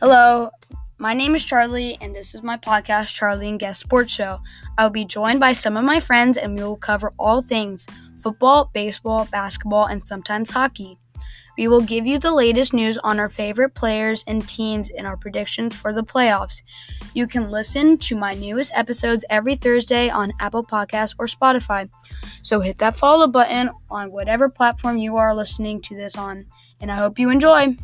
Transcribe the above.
Hello, my name is Charlie, and this is my podcast, Charlie and Guest Sports Show. I will be joined by some of my friends, and we will cover all things football, baseball, basketball, and sometimes hockey. We will give you the latest news on our favorite players and teams and our predictions for the playoffs. You can listen to my newest episodes every Thursday on Apple Podcasts or Spotify. So hit that follow button on whatever platform you are listening to this on, and I hope you enjoy.